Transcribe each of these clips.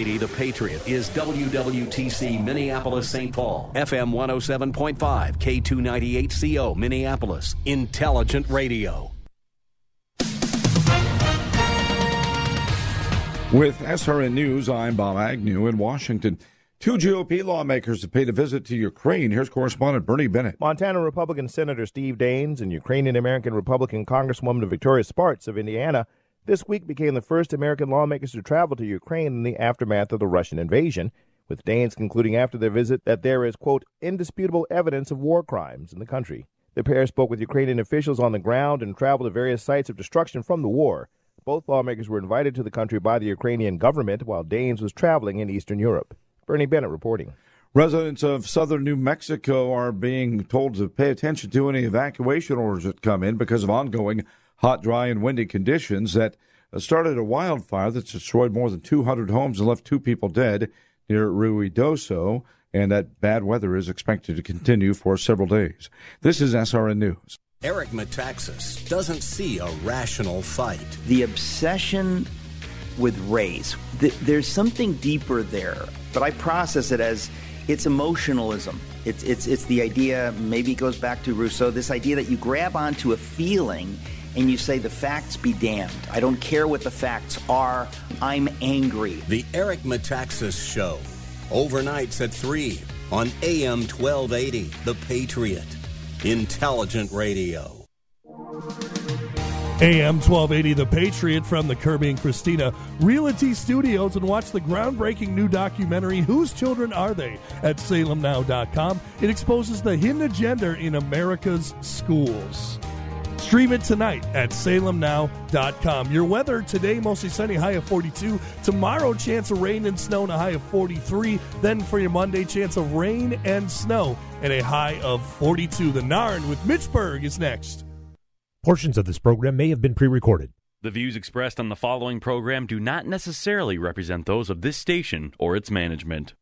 The Patriot is WWTC Minneapolis St. Paul, FM 107.5, K298CO Minneapolis, Intelligent Radio. With SRN News, I'm Bob Agnew in Washington. Two GOP lawmakers have paid a visit to Ukraine. Here's correspondent Bernie Bennett. Montana Republican Senator Steve Daines and Ukrainian American Republican Congresswoman Victoria Spartz of Indiana this week became the first American lawmakers to travel to Ukraine in the aftermath of the Russian invasion, with Daines concluding after their visit that there is, quote, indisputable evidence of war crimes in the country. The pair spoke with Ukrainian officials on the ground and traveled to various sites of destruction from the war. Both lawmakers were invited to the country by the Ukrainian government while Daines was traveling in Eastern Europe. Bernie Bennett reporting. Residents of southern New Mexico are being told to pay attention to any evacuation orders that come in because of ongoing hot, dry, and windy conditions that started a wildfire that's destroyed more than 200 homes and left two people dead near Ruidoso, and that bad weather is expected to continue for several days. This is SRN News. Eric Metaxas doesn't see a rational fight. The obsession with race, th- there's something deeper there, but I process it as it's emotionalism. It's, it's, it's the idea, maybe it goes back to Rousseau, this idea that you grab onto a feeling and you say, the facts be damned. I don't care what the facts are. I'm angry. The Eric Metaxas Show, overnights at 3 on AM 1280, The Patriot. Intelligent Radio. AM 1280 The Patriot from the Kirby and Christina Realty Studios and watch the groundbreaking new documentary Whose Children Are They at salemnow.com. It exposes the hidden agenda in America's schools. Stream it tonight at salemnow.com. Your weather today mostly sunny, high of 42. Tomorrow, chance of rain and snow and a high of 43. Then for your Monday, chance of rain and snow and a high of 42. The Narn with Mitch Berg is next. Portions of this program may have been pre recorded. The views expressed on the following program do not necessarily represent those of this station or its management.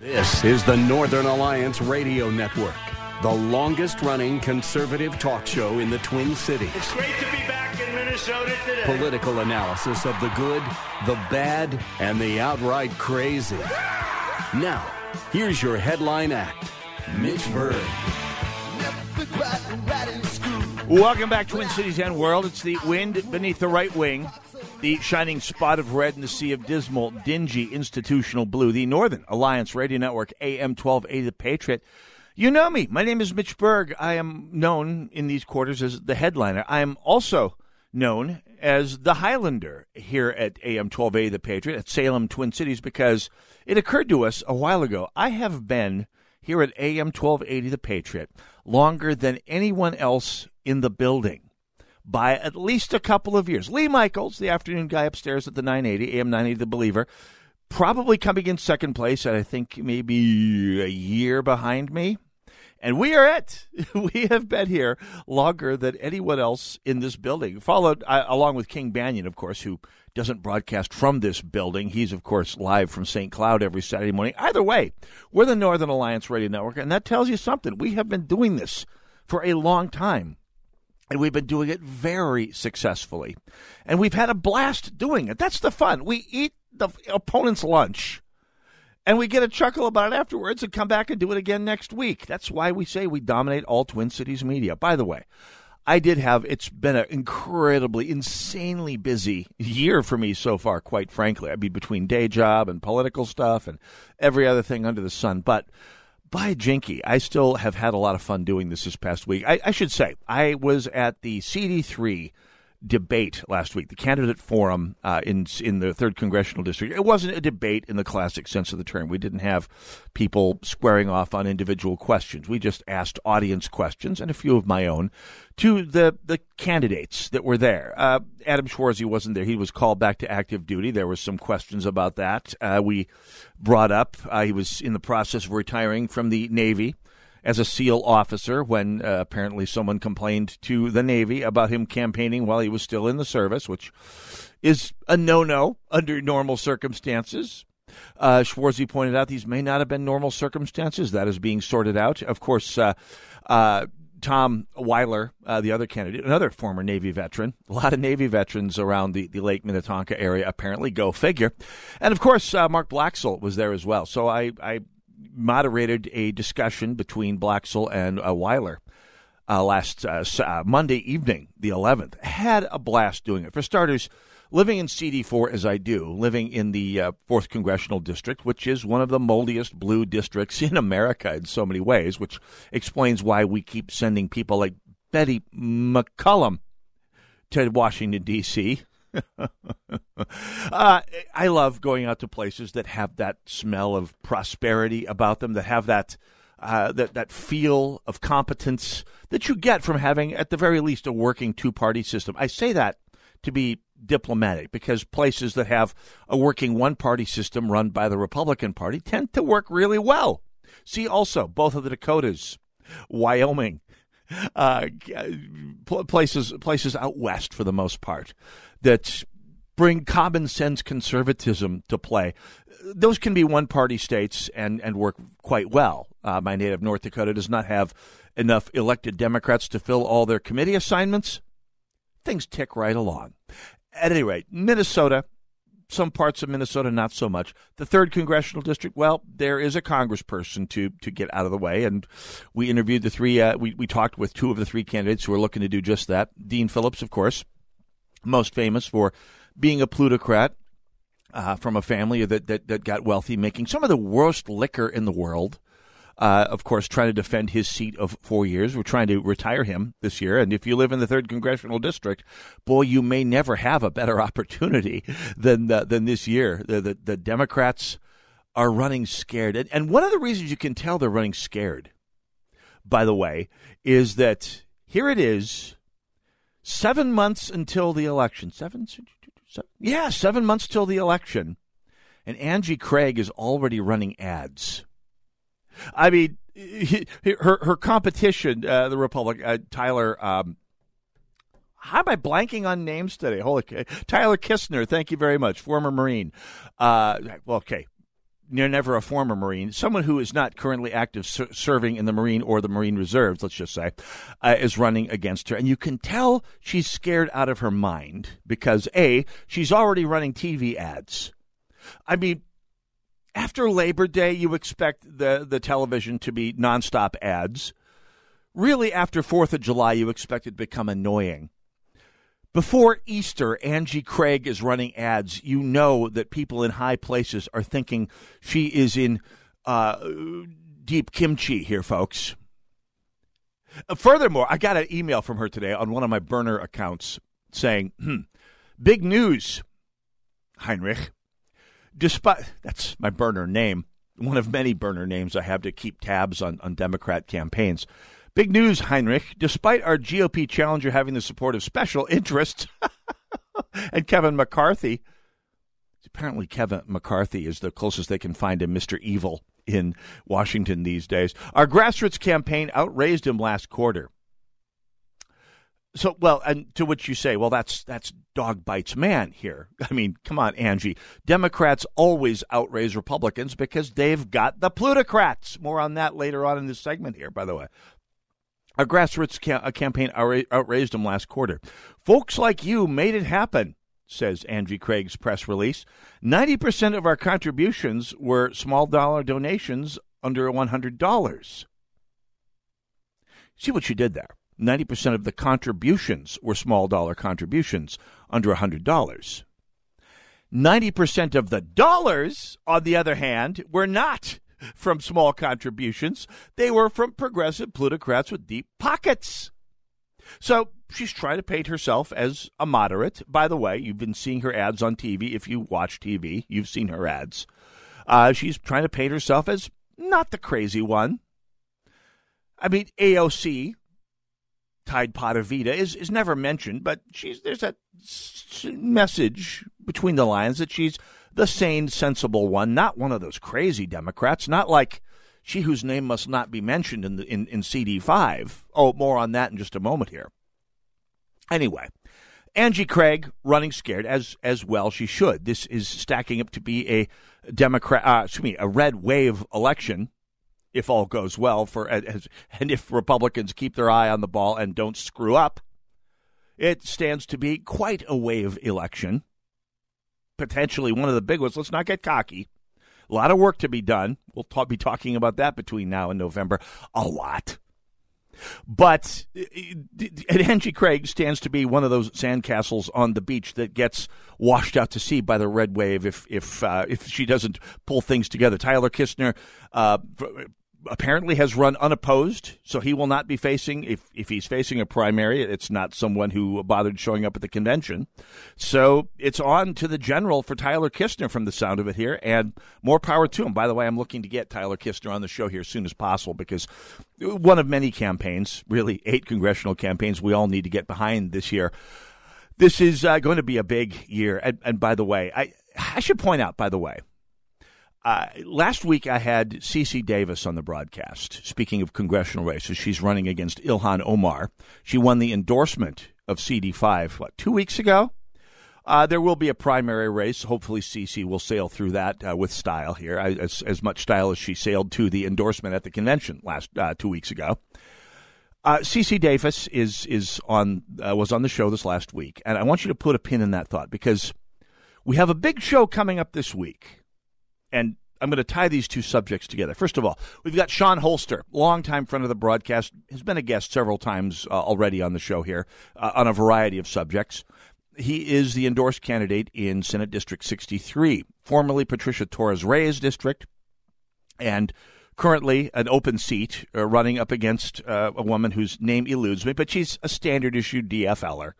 This is the Northern Alliance Radio Network, the longest running conservative talk show in the Twin Cities. It's great to be back in Minnesota today. Political analysis of the good, the bad, and the outright crazy. Now, here's your headline act Mitch Berg. Welcome back, Twin Cities and World. It's the wind beneath the right wing, the shining spot of red in the sea of dismal, dingy, institutional blue, the Northern Alliance Radio Network, AM 1280 The Patriot. You know me. My name is Mitch Berg. I am known in these quarters as the headliner. I am also known as the Highlander here at AM 1280 The Patriot at Salem, Twin Cities, because it occurred to us a while ago. I have been here at AM 1280 The Patriot longer than anyone else in the building by at least a couple of years. Lee Michaels, the afternoon guy upstairs at the 980, AM 980 The Believer, probably coming in second place at I think maybe a year behind me. And we are it. We have been here longer than anyone else in this building. Followed uh, along with King Banaian, of course, who doesn't broadcast from this building. He's, of course, live from St. Cloud every Saturday morning. Either way, we're the Northern Alliance Radio Network, and that tells you something. We have been doing this for a long time. And we've been doing it very successfully. And we've had a blast doing it. That's the fun. We eat the opponent's lunch and we get a chuckle about it afterwards and come back and do it again next week. That's why we say we dominate all Twin Cities media. By the way, I did have, it's been an incredibly, insanely busy year for me so far, quite frankly. I mean, between day job and political stuff and every other thing under the sun. But by jinky, I still have had a lot of fun doing this this past week. I, I should say, I was at the CD3 debate last week, the candidate forum uh, in in the third congressional district. It wasn't a debate in the classic sense of the term. We didn't have people squaring off on individual questions. We just asked audience questions and a few of my own to the the candidates that were there. Uh, Adam Schwarze wasn't there; he was called back to active duty. There were some questions about that. Uh, we brought up uh, he was in the process of retiring from the Navy as a SEAL officer when uh, apparently someone complained to the Navy about him campaigning while he was still in the service, which is a no no under normal circumstances. Uh, Schwarze pointed out these may not have been normal circumstances. That is being sorted out. Of course, uh, uh, Tom Weiler, uh, the other candidate, another former Navy veteran. A lot of Navy veterans around the, the Lake Minnetonka area, apparently. Go figure. And of course, uh, Mark Blaxill was there as well. So I, I moderated a discussion between Blaxill and uh, Weiler uh, last uh, uh Monday evening, the 11th. Had a blast doing it. For starters, living in CD4 as I do, living in the uh, 4th Congressional District, which is one of the moldiest blue districts in America in so many ways, which explains why we keep sending people like Betty McCollum to Washington, D.C. uh, I love going out to places that have that smell of prosperity about them, that have that uh, that that feel of competence that you get from having, at the very least, a working two party system. I say that to be diplomatic because places that have a working one party system run by the Republican Party tend to work really well. See also both of the Dakotas, Wyoming, uh, places places out west for the most part that bring common sense conservatism to play. Those can be one party states and, and work quite well. Uh, my native North Dakota does not have enough elected Democrats to fill all their committee assignments. Things tick right along. At any rate, Minnesota, some parts of Minnesota not so much. The third congressional district, well, there is a congressperson to to get out of the way, and we interviewed the three. Uh, we we talked with two of the three candidates who are looking to do just that. Dean Phillips, of course, most famous for being a plutocrat uh, from a family that, that, that got wealthy, making some of the worst liquor in the world. Uh, of course, trying to defend his seat of four years. We're trying to retire him this year. And if you live in the third congressional district, boy, you may never have a better opportunity than uh, than this year. The, the, the Democrats are running scared, and, and one of the reasons you can tell they're running scared, by the way, is that here it is Seven months until the election. Seven, seven, yeah, seven months till the election. And Angie Craig is already running ads. I mean, her her competition, uh, the Republic, uh, Tyler. Um, how am I blanking on names today? Holy, Tyler Kistner, thank you very much, former Marine. Uh, well, okay, you're never a former Marine, someone who is not currently active ser- serving in the Marine or the Marine Reserves, let's just say, uh, is running against her. And you can tell she's scared out of her mind because, A, she's already running TV ads. I mean, after Labor Day, you expect the, the television to be nonstop ads. Really, after 4th of July, you expect it to become annoying. Before Easter, Angie Craig is running ads. You know that people in high places are thinking she is in uh, deep kimchi here, folks. Uh, furthermore, I got an email from her today on one of my burner accounts saying, hmm, Big news, Heinrich. Despite that's my burner name, one of many burner names I have to keep tabs on, on Democrat campaigns. Big news, Heinrich. Despite our GOP challenger having the support of special interests and Kevin McCarthy, apparently Kevin McCarthy is the closest they can find to Mr. Evil in Washington these days. Our grassroots campaign outraised him last quarter. So, well, and to which you say, well, that's that's dog bites man here. I mean, come on, Angie. Democrats always outraise Republicans because they've got the plutocrats. More on that later on in this segment here, by the way. A grassroots ca- campaign outraised him last quarter. Folks like you made it happen, says Angie Craig's press release. 90% of our contributions were small dollar donations under $100. See what she did there. 90% of the contributions were small dollar contributions under $100. 90% of the dollars, on the other hand, were not from small contributions. They were from progressive plutocrats with deep pockets. So she's trying to paint herself as a moderate. By the way, you've been seeing her ads on TV. If you watch TV, you've seen her ads. Uh, she's trying to paint herself as not the crazy one. I mean, AOC, Tide Potavita, is, is never mentioned, but she's there's that message between the lines that she's the sane, sensible one, not one of those crazy Democrats, not like she whose name must not be mentioned in, the, in, in CD5. Oh, more on that in just a moment here. Anyway, Angie Craig running scared as as well she should. This is stacking up to be a Democrat, uh, excuse me, a red wave election if all goes well for as, and if Republicans keep their eye on the ball and don't screw up. It stands to be quite a wave election. Potentially one of the big ones. Let's not get cocky. A lot of work to be done. We'll be talking about that between now and November. A lot. But Angie Craig stands to be one of those sandcastles on the beach that gets washed out to sea by the red wave if if uh, if she doesn't pull things together. Tyler Kistner uh, apparently has run unopposed, so he will not be facing if if he's facing a primary. It's not someone who bothered showing up at the convention. So it's on to the general for Tyler Kistner from the sound of it here, and more power to him. By the way, I'm looking to get Tyler Kistner on the show here as soon as possible because one of many campaigns, really eight congressional campaigns, we all need to get behind this year. This is uh, going to be a big year, and, and by the way, I I should point out, by the way uh, last week, I had Cece Davis on the broadcast. Speaking of congressional races, she's running against Ilhan Omar. She won the endorsement of CD5, what, two weeks ago? Uh, there will be a primary race. Hopefully, Cece will sail through that uh, with style here, as, as much style as she sailed to the endorsement at the convention last uh, two weeks ago. Uh, Cece Davis is is on uh, was on the show this last week, and I want you to put a pin in that thought because we have a big show coming up this week and I'm going to tie these two subjects together. First of all, we've got Shawn Holster, longtime friend of the broadcast, has been a guest several times uh, already on the show here uh, on a variety of subjects. He is the endorsed candidate in Senate District 63, formerly Patricia Torres Ray district, and currently an open seat uh, running up against uh, a woman whose name eludes me, but she's a standard issue DFLer.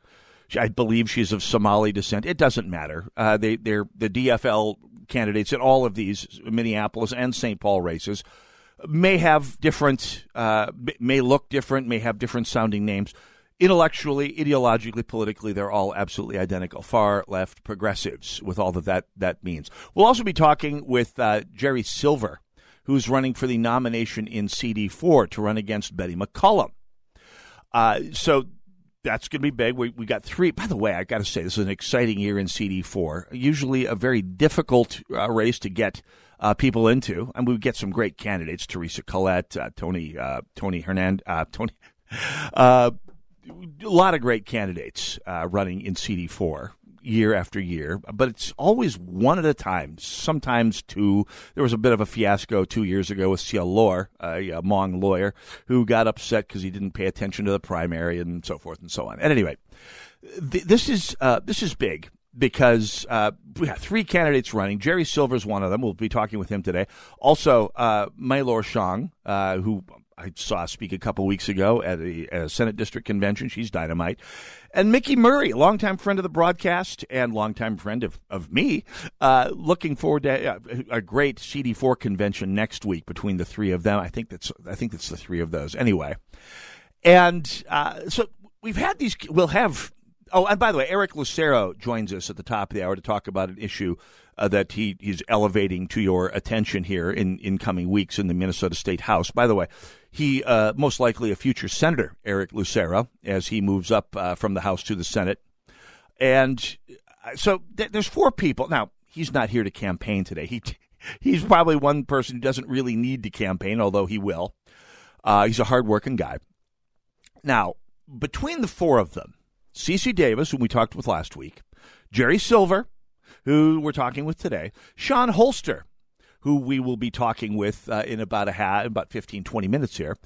I believe she's of Somali descent. It doesn't matter. Uh, they, they're the DFL candidates in all of these Minneapolis and St. Paul races may have different, uh, may look different, may have different sounding names. Intellectually, ideologically, politically, they're all absolutely identical. Far left progressives, with all that that, that means. We'll also be talking with uh, Jerry Silver, who's running for the nomination in CD4 to run against Betty McCollum. Uh, so that's going to be big. We, we got three. By the way, I got to say, this is an exciting year in CD4. Usually a very difficult uh, race to get uh, people into. And we get some great candidates Teresa Collett, uh, Tony, uh, Tony Hernandez, uh, Tony. Uh, a lot of great candidates running in CD4 year after year, but it's always one at a time, sometimes two. There was a bit of a fiasco two years ago with Sia Lo, a, Hmong lawyer, who got upset because he didn't pay attention to the primary and so forth and so on. At any rate, th- this is uh, this is big because uh, we have three candidates running. Jerry Silver is one of them. We'll be talking with him today. Also, uh, May Lor Xiong, uh, who I saw speak a couple weeks ago at a, a, Senate district convention. She's dynamite. And Mickey Murray, a longtime friend of the broadcast and longtime friend of, of me, uh, looking forward to a, uh, a, great CD4 convention next week between the three of them. I think that's I think that's the three of those anyway. And uh, so we've had these. We'll have. Oh, and by the way, Eric Lucero joins us at the top of the hour to talk about an issue uh, that he, he's elevating to your attention here in, in coming weeks in the Minnesota State House. By the way, he uh, most likely a future senator, Eric Lucero, as he moves up uh, from the House to the Senate. And uh, so th- there's four people. Now, he's not here to campaign today. He he's probably one person who doesn't really need to campaign, although he will. Uh, he's a hardworking guy. Now, between the four of them, Cece Davis, whom we talked with last week, Jerry Silver, who we're talking with today, Shawn Holster, who we will be talking with uh, in about a half, about 15, 20 minutes here,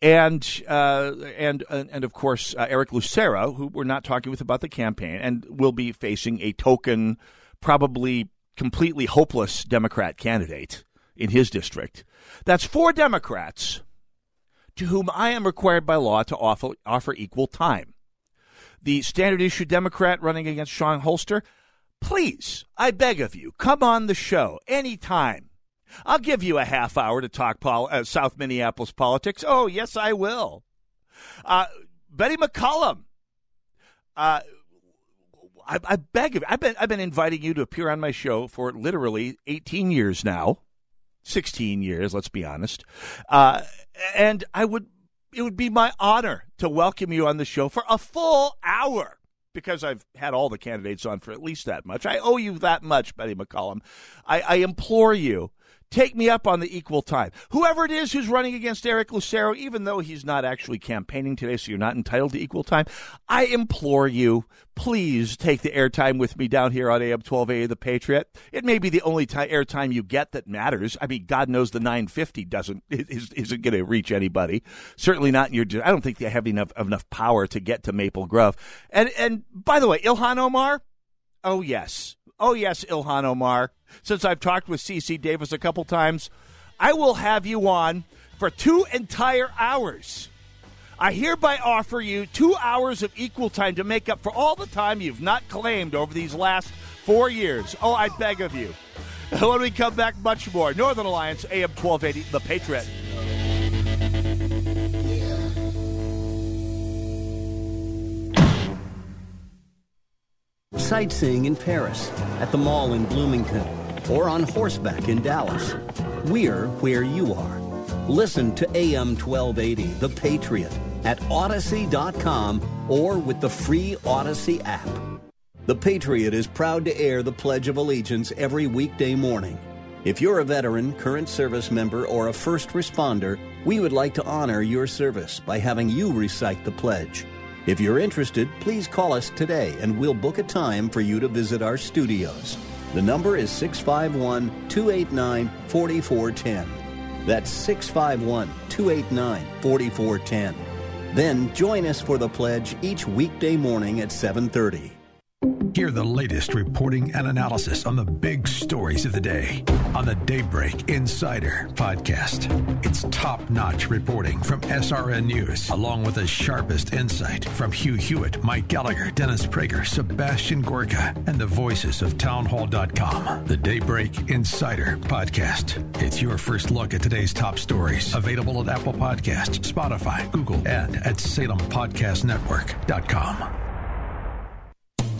and uh, and and of course uh, Eric Lucero, who we're not talking with about the campaign, and will be facing a token, probably completely hopeless Democrat candidate in his district. That's four Democrats to whom I am required by law to offer, offer equal time. The standard issue Democrat running against Shawn Holster, please, I beg of you, come on the show anytime. I'll give you a half hour to talk pol- uh, South Minneapolis politics. Oh, yes, I will. Uh, Betty McCollum, uh, I, I, beg of you. I've been I've been inviting you to appear on my show for literally 18 years now, 16 years. Let's be honest. Uh, and I would it would be my honor to welcome you on the show for a full hour because I've had all the candidates on for at least that much. I owe you that much, Betty McCollum. I, I implore you Take me up on the equal time. Whoever it is who's running against Eric Lucero, even though he's not actually campaigning today, so you're not entitled to equal time, I implore you, please take the airtime with me down here on AM 12A The Patriot. It may be the only t- airtime you get that matters. I mean, God knows the 950 doesn't is, isn't going to reach anybody. Certainly not in your. I don't think they have enough enough power to get to Maple Grove. And and by the way, Ilhan Omar. Oh yes, oh yes, Ilhan Omar since I've talked with Cece Davis a couple times. I will have you on for two entire hours. I hereby offer you two hours of equal time to make up for all the time you've not claimed over these last four years. Oh, I beg of you. When we come back, much more. Northern Alliance, AM 1280, The Patriot. Sightseeing in Paris, at the mall in Bloomington or on horseback in Dallas. We're where you are. Listen to AM 1280, The Patriot, at Audacy.com or with the free Odyssey app. The Patriot is proud to air the Pledge of Allegiance every weekday morning. If you're a veteran, current service member, or a first responder, we would like to honor your service by having you recite the pledge. If you're interested, please call us today and we'll book a time for you to visit our studios. The number is 651 289 4410. That's 651 289 4410. Then join us for the pledge each weekday morning at 730. Hear the latest reporting and analysis on the big stories of the day on the Daybreak Insider podcast. It's top notch reporting from SRN News, along with the sharpest insight from Hugh Hewitt, Mike Gallagher, Dennis Prager, Sebastian Gorka, and the voices of townhall.com. The Daybreak Insider podcast. It's your first look at today's top stories. Available at Apple Podcasts, Spotify, Google, and at SalemPodcastNetwork.com.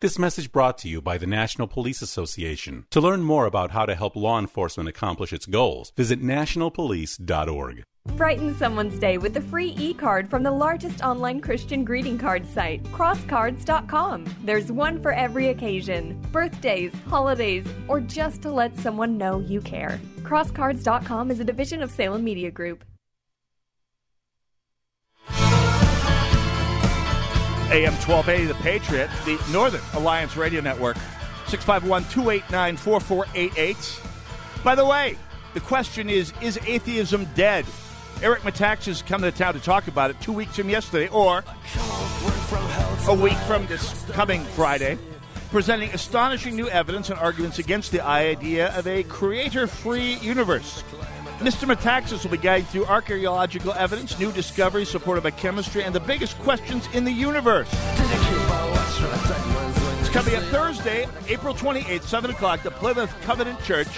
This message brought to you by the National Police Association. To learn more about how to help law enforcement accomplish its goals, visit nationalpolice.org. Brighten someone's day with a free e card from the largest online Christian greeting card site, crosscards.com. There's one for every occasion birthdays, holidays, or just to let someone know you care. Crosscards.com is a division of Salem Media Group. AM 1280, The Patriot, the Northern Alliance Radio Network, 651 289 4488. By the way, the question is Is atheism dead? Eric Metaxas is coming to town to talk about it two weeks from yesterday, or a week from this coming Friday. presenting astonishing new evidence and arguments against the idea of a creator free universe. Mr. Metaxas will be guiding through archaeological evidence, new discoveries supported by chemistry, and the biggest questions in the universe. It's coming up Thursday, April 28th, 7 o'clock, the Plymouth Covenant Church.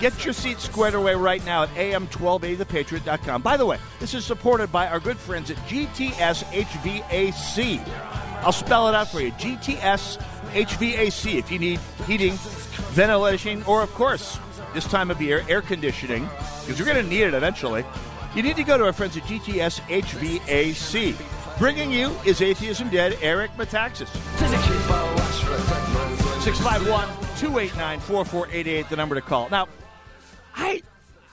Get your seat squared away right now at am1280thepatriot.com. By the way, this is supported by our good friends at GTS HVAC. I'll spell it out for you GTS HVAC if you need heating, ventilation, or, of course, this time of year, air conditioning, because you're going to need it eventually. You need to go to our friends at GTS HVAC. Bringing you is Atheism Dead, Eric Metaxas. 651 289 4488, the number to call. Now, I,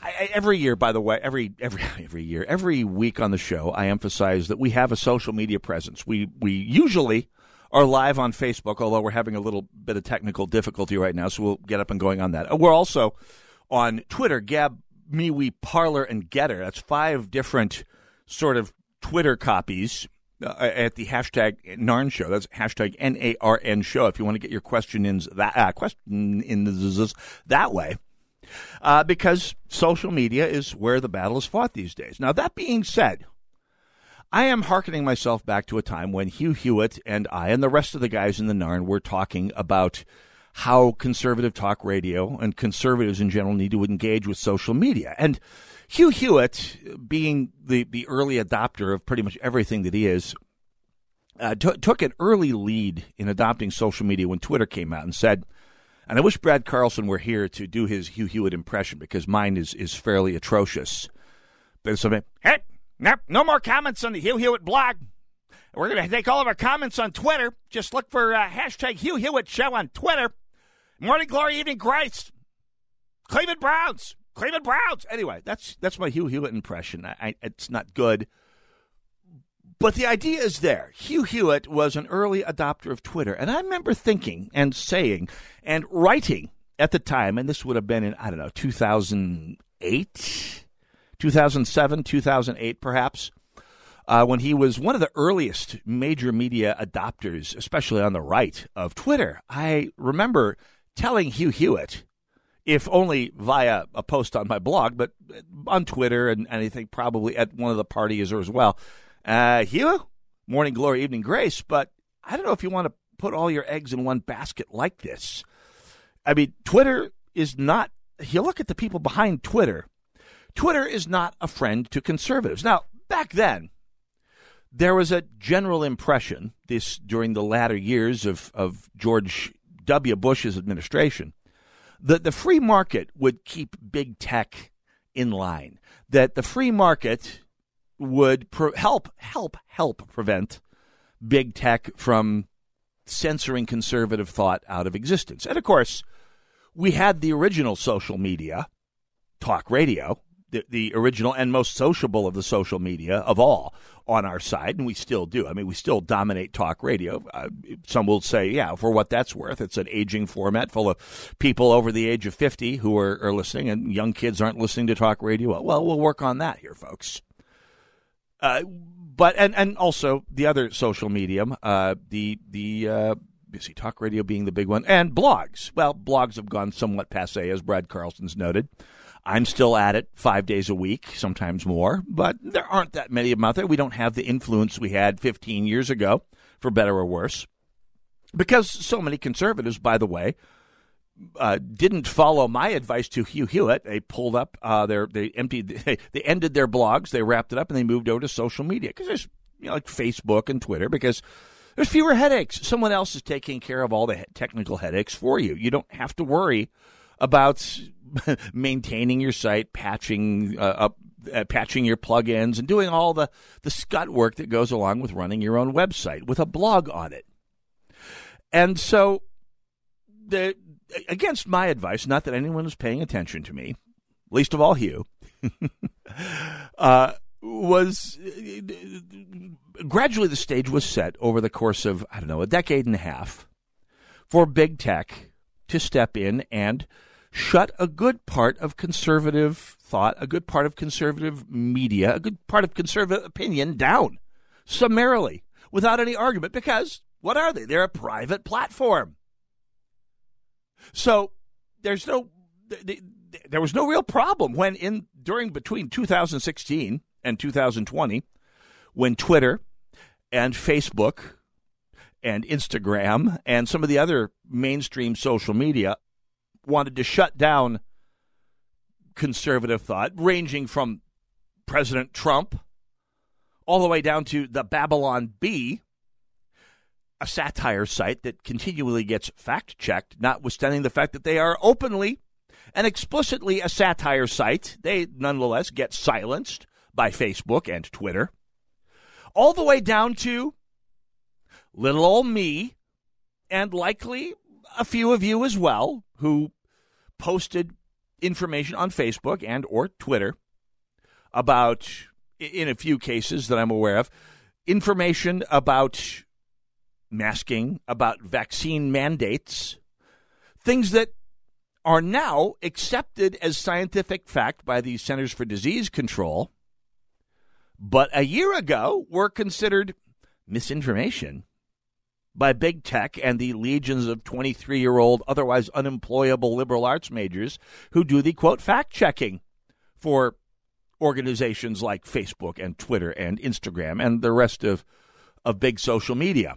I, every year, by the way, every every every year, every week on the show, I emphasize that we have a social media presence. We we usually are live on Facebook, although we're having a little bit of technical difficulty right now, so we'll get up and going on that. We're also on Twitter, Gab, MeWe, Parler, and GETTR. That's five different sort of Twitter copies uh, at the hashtag Narn Show. That's hashtag N A R N Show. If you want to get your question in that uh, question in that way, uh, because social media is where the battle is fought these days. Now that being said, I am hearkening myself back to a time when Hugh Hewitt and I and the rest of the guys in the Narn were talking about how conservative talk radio and conservatives in general need to engage with social media. And Hugh Hewitt, being the, the early adopter of pretty much everything that he is, uh, t- took an early lead in adopting social media when Twitter came out and said, and I wish Brad Carlson were here to do his Hugh Hewitt impression because mine is, is fairly atrocious. But somebody, hey, no, no more comments on the Hugh Hewitt blog. We're going to take all of our comments on Twitter. Just look for uh, hashtag Hugh Hewitt Show on Twitter. Morning Glory, Evening Grace. Cleveland Browns. Cleveland Browns. Anyway, that's that's my Hugh Hewitt impression. I, I, it's not good, but the idea is there. Hugh Hewitt was an early adopter of Twitter, and I remember thinking and saying and writing at the time, and this would have been in I don't know 2008, 2007, 2008, perhaps. Uh, when he was one of the earliest major media adopters, especially on the right of Twitter, I remember telling Hugh Hewitt if only via a post on my blog, but on Twitter and anything probably at one of the parties as well. Uh, Hugh, morning glory, evening grace, but I don't know if you want to put all your eggs in one basket like this. I mean, Twitter is not, you look at the people behind Twitter, Twitter is not a friend to conservatives. Now, back then, there was a general impression, this during the latter years of, of George W. Bush's administration, that the free market would keep big tech in line, that the free market would pro- help, help, help prevent big tech from censoring conservative thought out of existence. And of course, we had the original social media, talk radio, the, the original and most sociable of the social media of all on our side, and we still do. I mean, we still dominate talk radio. Uh, some will say, yeah, for what that's worth, it's an aging format full of people over the age of 50 who are, are listening, and young kids aren't listening to talk radio. Well, we'll work on that here, folks. Uh, but and and also the other social medium, uh, the the uh, see talk radio being the big one, and blogs. Well, blogs have gone somewhat passe, as Brad Carlson's noted. I'm still at it five days a week, sometimes more, but there aren't that many of them out there. We don't have the influence we had 15 years ago, for better or worse, because so many conservatives, by the way, uh, didn't follow my advice to Hugh Hewitt. They pulled up uh, their, they emptied, they, ended their blogs, they wrapped it up, and they moved over to social media because there's you know, like Facebook and Twitter because there's fewer headaches. Someone else is taking care of all the technical headaches for you. You don't have to worry about maintaining your site, patching uh, up, uh, patching your plugins, and doing all the the scut work that goes along with running your own website with a blog on it. And so, the against my advice, not that anyone is paying attention to me, least of all Hugh, uh, was gradually the stage was set over the course of I don't know a decade and a half for big tech to step in and shut a good part of conservative thought, a good part of conservative media, a good part of conservative opinion down summarily without any argument because what are they? They're a private platform. So there's no there was no real problem when in during between 2016 and 2020 when Twitter and Facebook and Instagram and some of the other mainstream social media wanted to shut down conservative thought ranging from President Trump all the way down to the Babylon Bee a satire site that continually gets fact checked, notwithstanding the fact that they are openly and explicitly a satire site. They nonetheless get silenced by Facebook and Twitter. All the way down to little old me, and likely a few of you as well, who posted information on Facebook and or Twitter about in a few cases that I'm aware of information about masking, about vaccine mandates, things that are now accepted as scientific fact by the Centers for Disease Control, but a year ago were considered misinformation by big tech and the legions of 23 year old, otherwise unemployable liberal arts majors who do the quote fact checking for organizations like Facebook and Twitter and Instagram and the rest of, of big social media.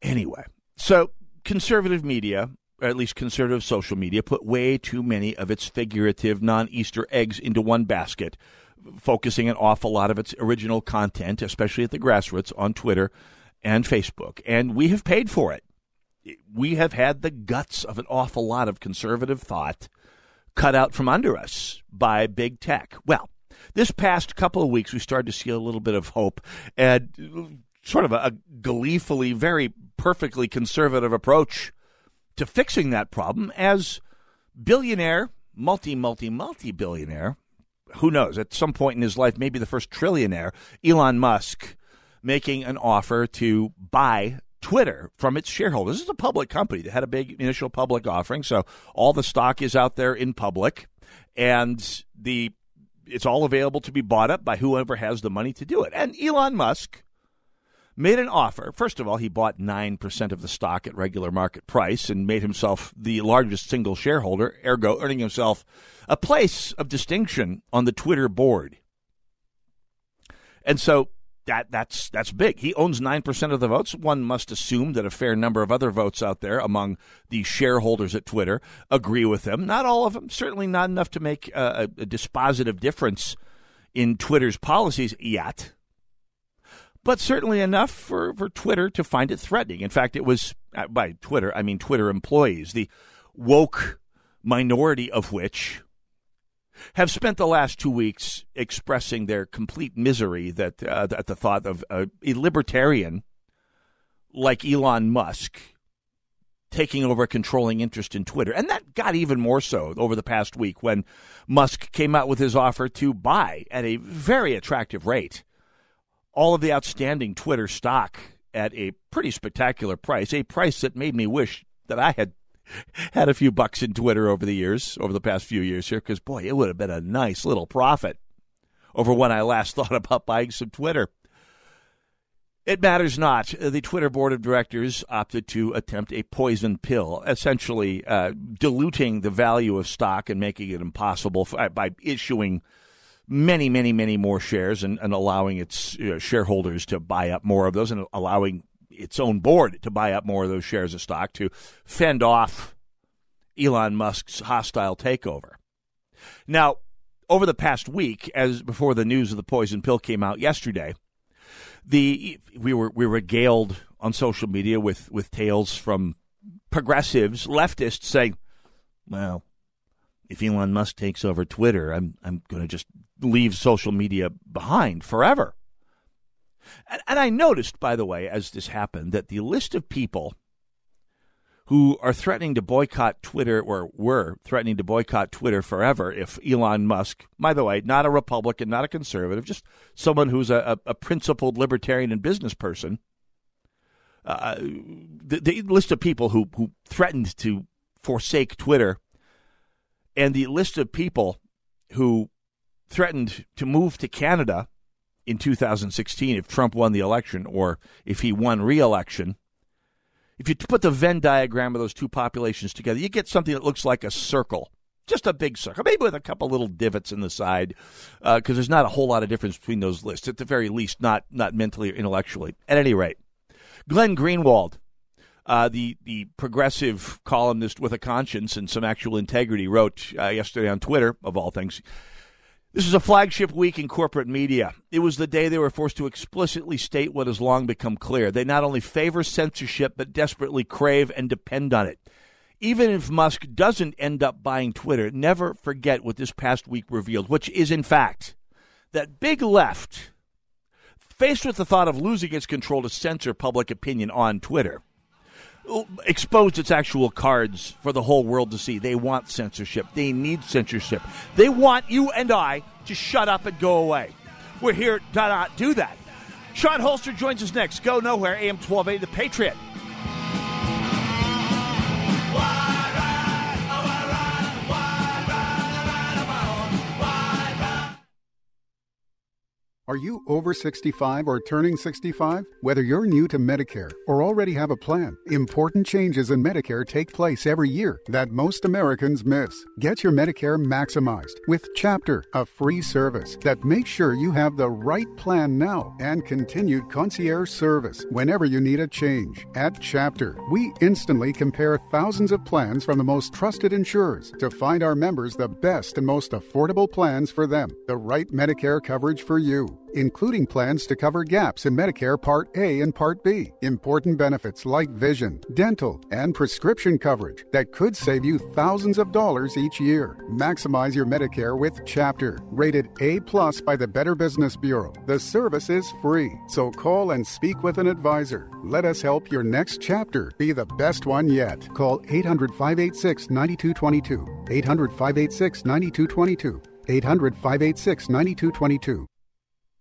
Anyway, so conservative media, or at least conservative social media, put way too many of its figurative non Easter eggs into one basket, focusing an awful lot of its original content, especially at the grassroots, on Twitter and Facebook. And we have paid for it. We have had the guts of an awful lot of conservative thought cut out from under us by big tech. Well, this past couple of weeks, we started to see a little bit of hope and sort of a, gleefully, very perfectly conservative approach to fixing that problem as billionaire, multi, multi, multi billionaire, who knows, at some point in his life, maybe the first trillionaire, Elon Musk, making an offer to buy Twitter from its shareholders. This is a public company that had a big initial public offering, so all the stock is out there in public, and the it's all available to be bought up by whoever has the money to do it. And Elon Musk made an offer. First of all, he bought 9% of the stock at regular market price and made himself the largest single shareholder, ergo, earning himself a place of distinction on the Twitter board. And so that that's that's big. He owns 9% of the votes. One must assume that a fair number of other votes out there among the shareholders at Twitter agree with him. Not all of them, certainly not enough to make a, a dispositive difference in Twitter's policies yet but certainly enough for, for Twitter to find it threatening. In fact, it was uh, by Twitter, I mean Twitter employees, the woke minority of which have spent the last two weeks expressing their complete misery that uh, at the thought of a, a libertarian like Elon Musk taking over a controlling interest in Twitter. And that got even more so over the past week when Musk came out with his offer to buy at a very attractive rate all of the outstanding Twitter stock at a pretty spectacular price, a price that made me wish that I had had a few bucks in Twitter over the years, over the past few years here, because boy, it would have been a nice little profit over when I last thought about buying some Twitter. It matters not. The Twitter board of directors opted to attempt a poison pill, essentially uh, diluting the value of stock and making it impossible for, by issuing many, many, many more shares and, and allowing its you know, shareholders to buy up more of those and allowing its own board to buy up more of those shares of stock to fend off Elon Musk's hostile takeover. Now, over the past week, as before the news of the poison pill came out yesterday, the we were we were regaled on social media with with tales from progressives, leftists saying, "Well, if Elon Musk takes over Twitter, I'm I'm going to just leave social media behind forever. And, and I noticed, by the way, as this happened, that the list of people who are threatening to boycott Twitter or were threatening to boycott Twitter forever if Elon Musk, by the way, not a Republican, not a conservative, just someone who's a, a principled libertarian and business person. Uh, the, the, list of people who, who threatened to forsake Twitter and the list of people who threatened to move to Canada in 2016 if Trump won the election or if he won re election if you put the Venn diagram of those two populations together, you get something that looks like a circle. Just a big circle, maybe with a couple little divots in the side, because uh, there's not a whole lot of difference between those lists, at the very least, not not mentally or intellectually. At any rate, Glenn Greenwald, uh, the the progressive columnist with a conscience and some actual integrity, wrote uh, yesterday on Twitter, of all things. This is a flagship week in corporate media. It was the day they were forced to explicitly state what has long become clear. They not only favor censorship, but desperately crave and depend on it. Even if Musk doesn't end up buying Twitter, never forget what this past week revealed, which is, in fact, that big left, faced with the thought of losing its control to censor public opinion on Twitter, exposed its actual cards for the whole world to see. They want censorship. They need censorship. They want you and I to shut up and go away. We're here to not do that. Shawn Holster joins us next. Go nowhere. AM 12A, The Patriot. Are you over 65 or turning 65? Whether you're new to Medicare or already have a plan, important changes in Medicare take place every year that most Americans miss. Get your Medicare maximized with Chapter, a free service that makes sure you have the right plan now and continued concierge service whenever you need a change. At Chapter, we instantly compare thousands of plans from the most trusted insurers to find our members the best and most affordable plans for them, the right Medicare coverage for you including plans to cover gaps in Medicare Part A and Part B, important benefits like vision, dental, and prescription coverage that could save you thousands of dollars each year. Maximize your Medicare with Chapter, rated A plus by the Better Business Bureau. The service is free, so call and speak with an advisor. Let us help your next chapter be the best one yet. Call 800 586 9222. 800 586 9222. 800 586 9222.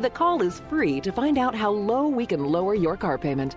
the call is free to find out how low we can lower your car payment.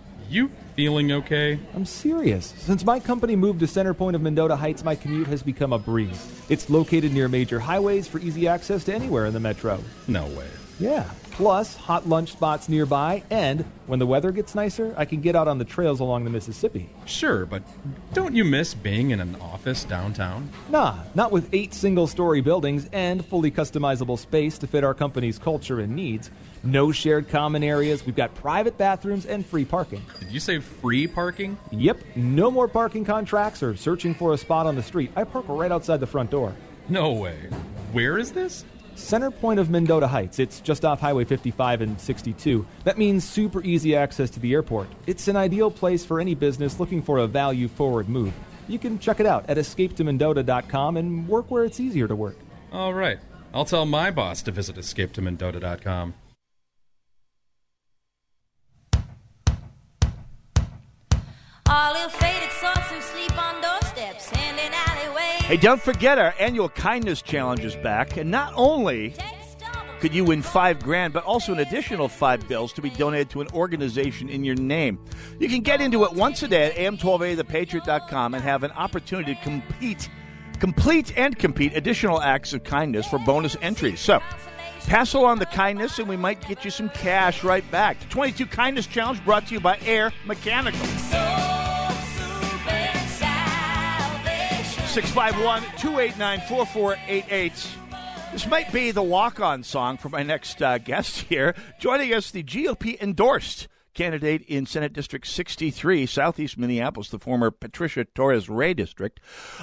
You feeling okay? I'm serious. Since my company moved to center point of Mendota Heights, my commute has become a breeze. It's located near major highways for easy access to anywhere in the metro. No way. Yeah. Plus, hot lunch spots nearby, and when the weather gets nicer, I can get out on the trails along the Mississippi. Sure, but don't you miss being in an office downtown? Nah, not with eight single story buildings and fully customizable space to fit our company's culture and needs. No shared common areas. We've got private bathrooms and free parking. Did you say free parking? Yep. No more parking contracts or searching for a spot on the street. I park right outside the front door. No way. Where is this? Center point of Mendota Heights. It's just off Highway 55 and 62. That means super easy access to the airport. It's an ideal place for any business looking for a value forward move. You can check it out at escapetomendota.com and work where it's easier to work. All right. I'll tell my boss to visit escapetomendota.com. All ill-fated souls who sleep on Hey, don't forget our annual kindness challenge is back, and not only could you win five grand, but also an additional five bills to be donated to an organization in your name. You can get into it once a day at am1280thepatriot.com and have an opportunity to compete, complete and compete additional acts of kindness for bonus entries. So, pass along the kindness and we might get you some cash right back. The 22 Kindness Challenge brought to you by Air Mechanical. 651 289 4488. This might be the walk on song for my next uh, guest here. Joining us, the GOP endorsed candidate in Senate District 63, Southeast Minneapolis, the former Patricia Torres Ray district.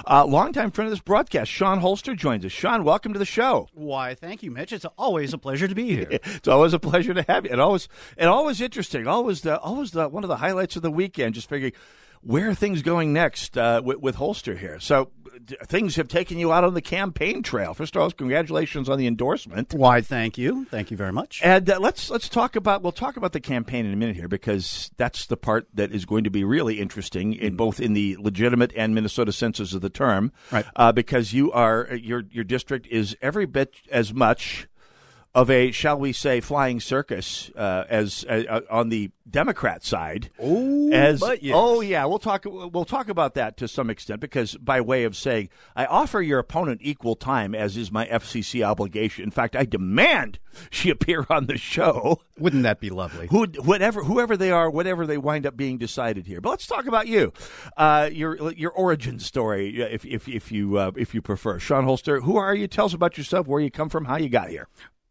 Uh, longtime friend of this broadcast, Shawn Holster, joins us. Shawn, welcome to the show. Why, thank you, Mitch. It's always a pleasure to be here. it's always a pleasure to have you, and always and always interesting. Always the always the one of the highlights of the weekend. Just figuring where are things going next uh, with, with Holster here. So things have taken you out on the campaign trail. First of all, congratulations on the endorsement. Why, thank you, thank you very much. And uh, let's let's talk about we'll talk about the campaign in a minute here because that's the part that is going to be really interesting in both in the legitimate and Minnesota senses of the term, right? Uh, because you are your your district is every bit as much of a, shall we say, flying circus uh, as uh, on the Democrat side. Oh, as yes. oh yeah, we'll talk we'll talk about that to some extent because by way of saying, I offer your opponent equal time, as is my FCC obligation. In fact, I demand she appear on the show. Wouldn't that be lovely? Who, whatever, whoever they are, whatever they wind up being decided here. But let's talk about you, uh, your your origin story, if if if you uh, if you prefer. Shawn Holster, who are you? Tell us about yourself, where you come from, how you got here.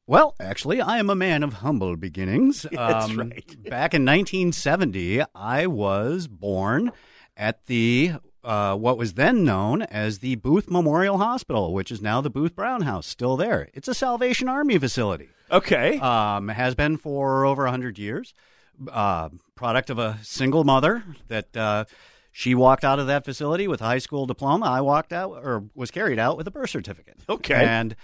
Well, actually, I am a man of humble beginnings. That's Um, right. back in 1970, I was born at the uh, what was then known as the Booth Memorial Hospital, which is now the Booth Brown House, still there. It's a Salvation Army facility. Okay. Um, has been for over 100 years. Uh, product of a single mother that uh, she walked out of that facility with a high school diploma. I walked out or was carried out with a birth certificate. Okay. And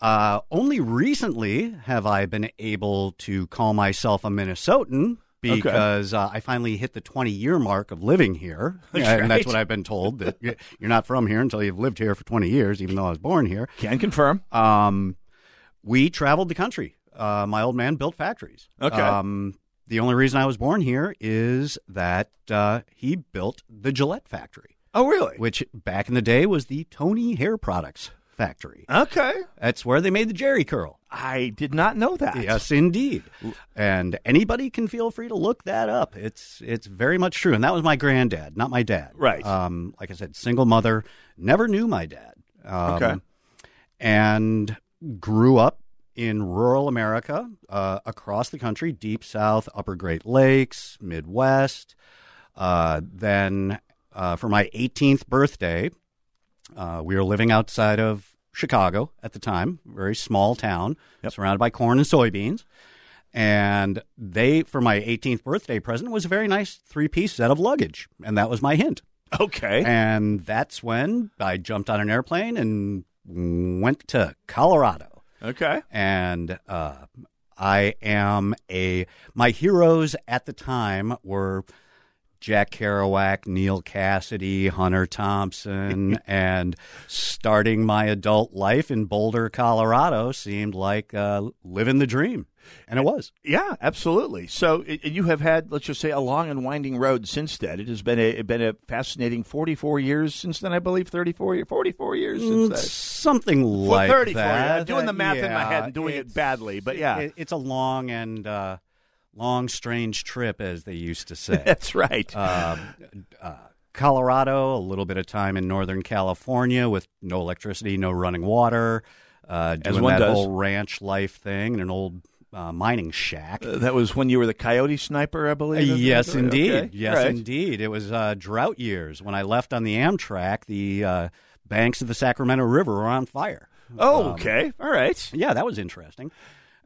uh, only recently have I been able to call myself a Minnesotan because uh, I finally hit the 20 year mark of living here. That's and right. that's what I've been told that you're not from here until you've lived here for 20 years, even though I was born here. Can confirm. Um, we traveled the country. Uh, my old man built factories. Okay. Um, the only reason I was born here is that uh, he built the Gillette factory. Oh, really? Which back in the day was the Tony Hair Products factory. Okay. That's where they made the Jheri curl. I did not know that. Yes, indeed. And anybody can feel free to look that up. It's it's very much true. And that was my granddad, not my dad. Right. Um, like I said, single mother, never knew my dad. Um, Okay. And grew up in rural America, uh, across the country, deep south, upper Great Lakes, Midwest. Uh, then uh, for my 18th birthday, uh, we were living outside of Chicago at the time, very small town, surrounded by corn and soybeans. And they, for my 18th birthday present, was a very nice three piece set of luggage. And that was my hint. Okay. And that's when I jumped on an airplane and went to Colorado. Okay. And uh, I am a, my heroes at the time were Jack Kerouac, Neal Cassady, Hunter Thompson, and starting my adult life in Boulder, Colorado seemed like uh, living the dream. And it was. Yeah, absolutely. So it, you have had, let's just say, a long and winding road since then. It has been a been a fascinating forty four years since then. I believe thirty four forty four years since Mm, then. Something Well, like 34 that. yeah. I'm doing the math in my head and doing it badly, but yeah. it- it's a long and uh, long, strange trip, as they used to say. That's right. Um, uh, Colorado, a little bit of time in Northern California with no electricity, no running water, uh, doing that does. whole ranch life thing in an old uh, mining shack. Uh, that was when you were the coyote sniper, I believe. Uh, yes, Okay. indeed. Yes, Right. indeed. It was uh, drought years. When I left on the Amtrak, the uh, banks of the Sacramento River were on fire. Oh, Um, okay. All right. Yeah, that was interesting.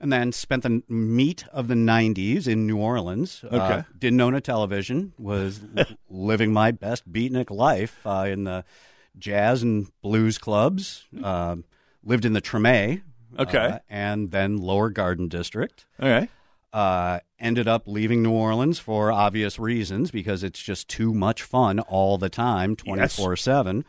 And then spent the meat of the 90s in New Orleans. Uh, Okay. didn't own a television, was living my best beatnik life uh, in the jazz and blues clubs. Um lived in the Treme. Okay. uh, and then Lower Garden District. Right. Uh, ended up leaving New Orleans for obvious reasons because it's just too much fun all the time, 24 7.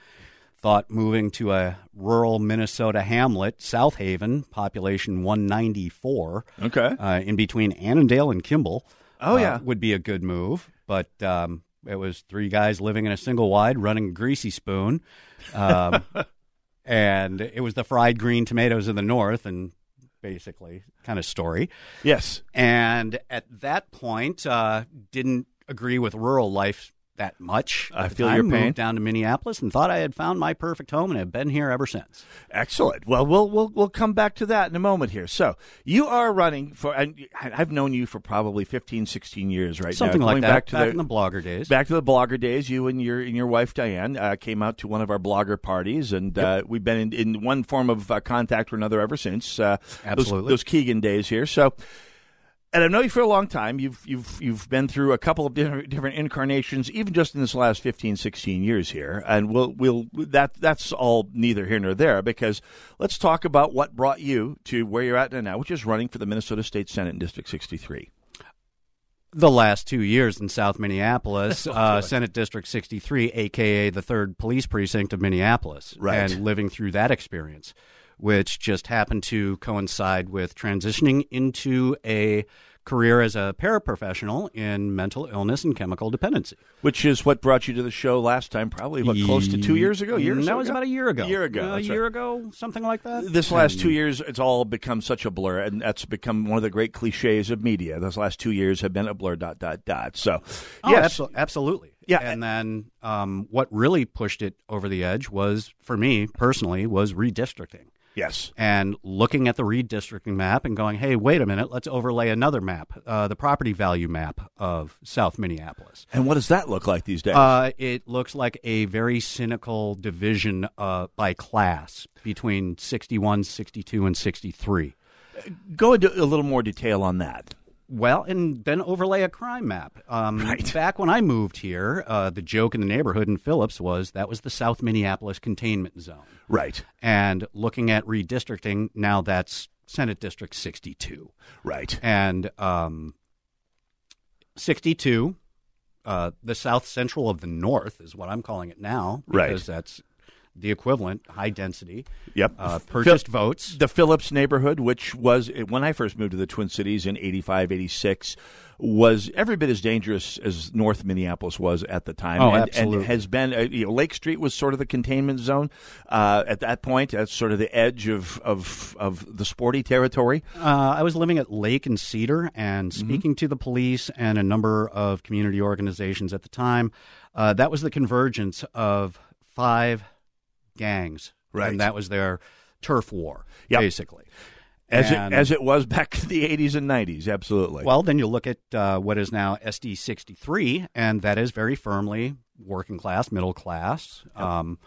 Thought moving to a rural Minnesota hamlet, South Haven, population 194. Okay. Uh, in between Annandale and Kimball. Oh, uh, yeah. Would be a good move. But um, it was three guys living in a single wide running a greasy spoon. Um, and it was the fried green tomatoes of the north and basically kind of story. Yes. And at that point, uh, didn't agree with rural life that much. I feel your pain. Moved down to Minneapolis and thought I had found my perfect home and have been here ever since. Excellent. Well, we'll we'll we'll come back to that in a moment here. So you are running for, and I've known you for probably 15, 16 years right Something now. like Going that, Back, to back in the blogger days. Back to the blogger days. You and your and your wife Diane uh, came out to one of our blogger parties, and uh, we've been in, in one form of uh, contact or another ever since. Uh, those- Absolutely. those Keegan days here. So and I've known you for a long time. You've you've you've been through a couple of different, different incarnations, even just in this last 15, 16 years here. And we'll we'll that that's all neither here nor there because let's talk about what brought you to where you're at now, which is running for the Minnesota State Senate in District 63. the last two years in South Minneapolis, uh, Senate District 63, aka the third police precinct of Minneapolis, Right. and living through that experience, which just happened to coincide with transitioning into a career as a paraprofessional in mental illness and chemical dependency. Which is what brought you to the show last time, probably what close to two years ago. A year that was ago? about a year ago. A year ago. Uh, a that's right. year ago, something like that. This last two years, it's all become such a blur, and that's become one of the great cliches of media. Those last two years have been a blur. Dot dot dot. So, Oh, yes, abso- absolutely. Yeah. And then um, what really pushed it over the edge was, for me personally, was redistricting. Yes. And looking at the redistricting map and going, hey, wait a minute, let's overlay another map, uh, the property value map of South Minneapolis. And what does that look like these days? Uh, it looks like a very cynical division uh, by class between 61, 62, and 63. Go into a little more detail on that. Well, and then overlay a crime map. Um, Back when I moved here, uh, the joke in the neighborhood in Phillips was that was the South Minneapolis containment zone. Right. And looking at redistricting, now that's Senate District 62. Right. And um, 62, uh, the South Central of the North is what I'm calling it now. Right. Because that's the equivalent, high density. Yep. Uh, purchased Phil- votes. The Phillips neighborhood, which was when I first moved to the Twin Cities in 85, 86, was every bit as dangerous as North Minneapolis was at the time. Oh, and, absolutely. And has been, uh, you know, Lake Street was sort of the containment zone uh, at that point. That's sort of the edge of, of, of the sporty territory. Uh, I was living at Lake and Cedar and Mm-hmm. speaking to the police and a number of community organizations at the time. Uh, that was the convergence of five gangs. Right. And that was their turf war, Yep. basically. As And- it, as it was back in the 80s and 90s, absolutely. Well, then you look at uh, what is now SD 63, and that is very firmly working class, middle class, um,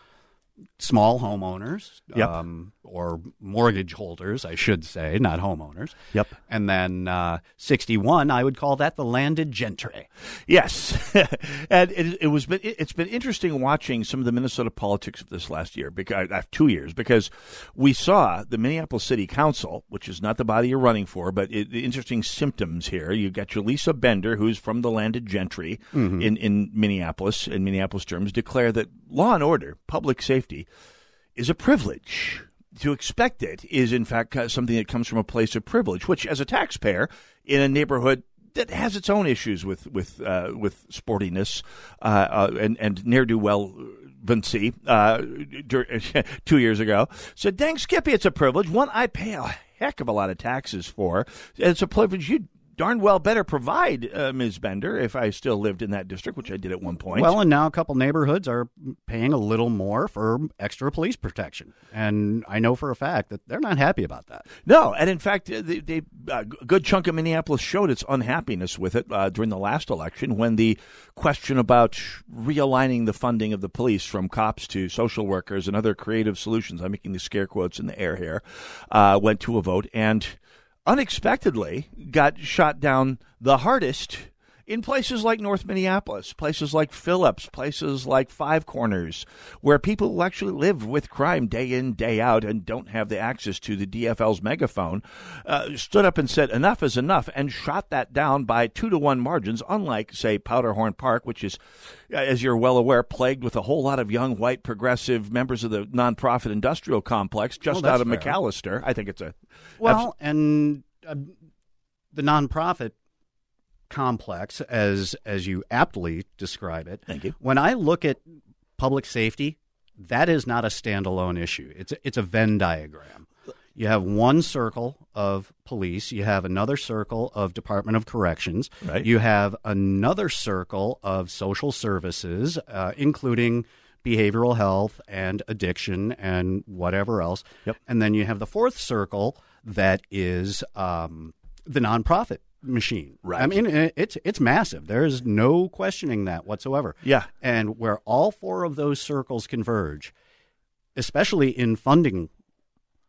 small homeowners, Yep. um, or mortgage holders, I should say, not homeowners. Yep. And then uh, 61, I would call that the landed gentry. Yes, and it, it was been it's been interesting watching some of the Minnesota politics of this last year because uh, two years because we saw the Minneapolis City Council, which is not the body you're running for, but it, the interesting symptoms here. You've got your Lisa Bender, who's from the landed gentry Mhm. in in Minneapolis, in Minneapolis terms, declare that law and order, public safety, is a privilege. To expect it is, in fact, uh, something that comes from a place of privilege, which, as a taxpayer in a neighborhood that has its own issues with with uh, with sportiness uh, uh, and and ne'er do well. Vinci, uh, two years ago, said, "Dang, Skippy, it's a privilege. One I pay a heck of a lot of taxes for. It's a privilege you darn well better provide, uh, Ms. Bender. If I still lived in that district, which I did at one point. Well, and now a couple neighborhoods are paying a little more for extra police protection. And I know for a fact that they're not happy about that. No, and in fact, uh, they, they, a good chunk of Minneapolis showed its unhappiness with it uh, during the last election when the question about realigning the funding of the police from cops to social workers and other creative solutions, I'm making the scare quotes in the air here, uh, went to a vote and unexpectedly got shot down the hardest in places like North Minneapolis, places like Phillips, places like Five Corners, where people who actually live with crime day in, day out, and don't have the access to the DFL's megaphone, uh, stood up and said, enough is enough, and shot that down by two to one margins, unlike, say, Powderhorn Park, which is, uh, as you're well aware, plagued with a whole lot of young, white, progressive members of the nonprofit industrial complex just that's out of fair. McAllister. I think it's a. Well, and uh, the nonprofit complex, as as you aptly describe it. Thank you. When I look at public safety, that is not a standalone issue. It's a, it's a Venn diagram. You have one circle of police. You have another circle of Department of Corrections. Right. You have another circle of social services, uh, including behavioral health and addiction and whatever else. Yep. And then you have the fourth circle that is um, the nonprofit machine. Right. I mean, it's it's massive. There is no questioning that whatsoever. Yeah. And where all four of those circles converge, especially in funding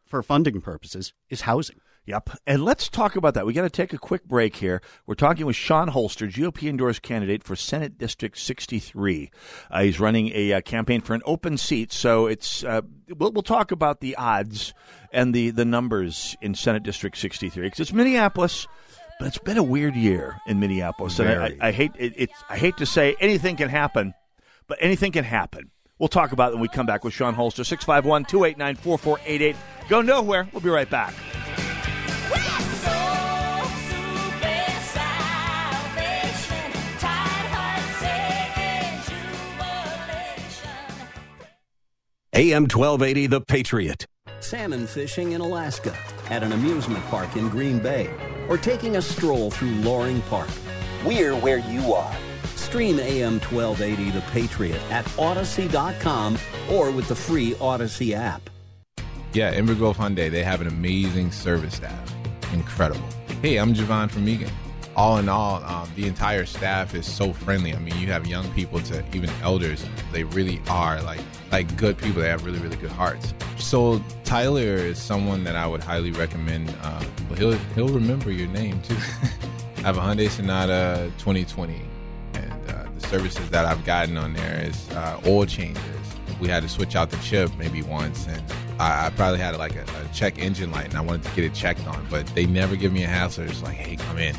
for funding purposes, is housing. Yep. And let's talk about that. We got to take a quick break here. We're talking with Shawn Holster, GOP endorsed candidate for Senate District 63. Uh, he's running a uh, campaign for an open seat. So it's uh, we'll, we'll talk about the odds and the, the numbers in Senate District 63 because it's Minneapolis. But it's been a weird year in Minneapolis, and I, I, I hate it, it's I hate to say anything can happen, but anything can happen. We'll talk about it when we come back with Shawn Holster, 651 289 4488. Go nowhere. We'll be right back. AM 1280, The Patriot. Salmon fishing in Alaska, at an amusement park in Green Bay, or taking a stroll through Loring Park. We're where you are. Stream AM 1280 The Patriot at Audacy.com or with the free Audacy app. Yeah, Inver Grove Hyundai, they have an amazing service staff. Incredible. Hey, I'm Javon from Eagan. All in all, um, the entire staff is so friendly. I mean, you have young people to even elders. They really are like like good people. They have really, really good hearts. So Tyler is someone that I would highly recommend. Uh, he'll he'll remember your name too. I have a Hyundai Sonata 2020, and uh, the services that I've gotten on there is uh, oil changes. We had to switch out the chip maybe once, and I, I probably had like a, a check engine light, and I wanted to get it checked on, but they never give me a hassle. It's like, hey, come in.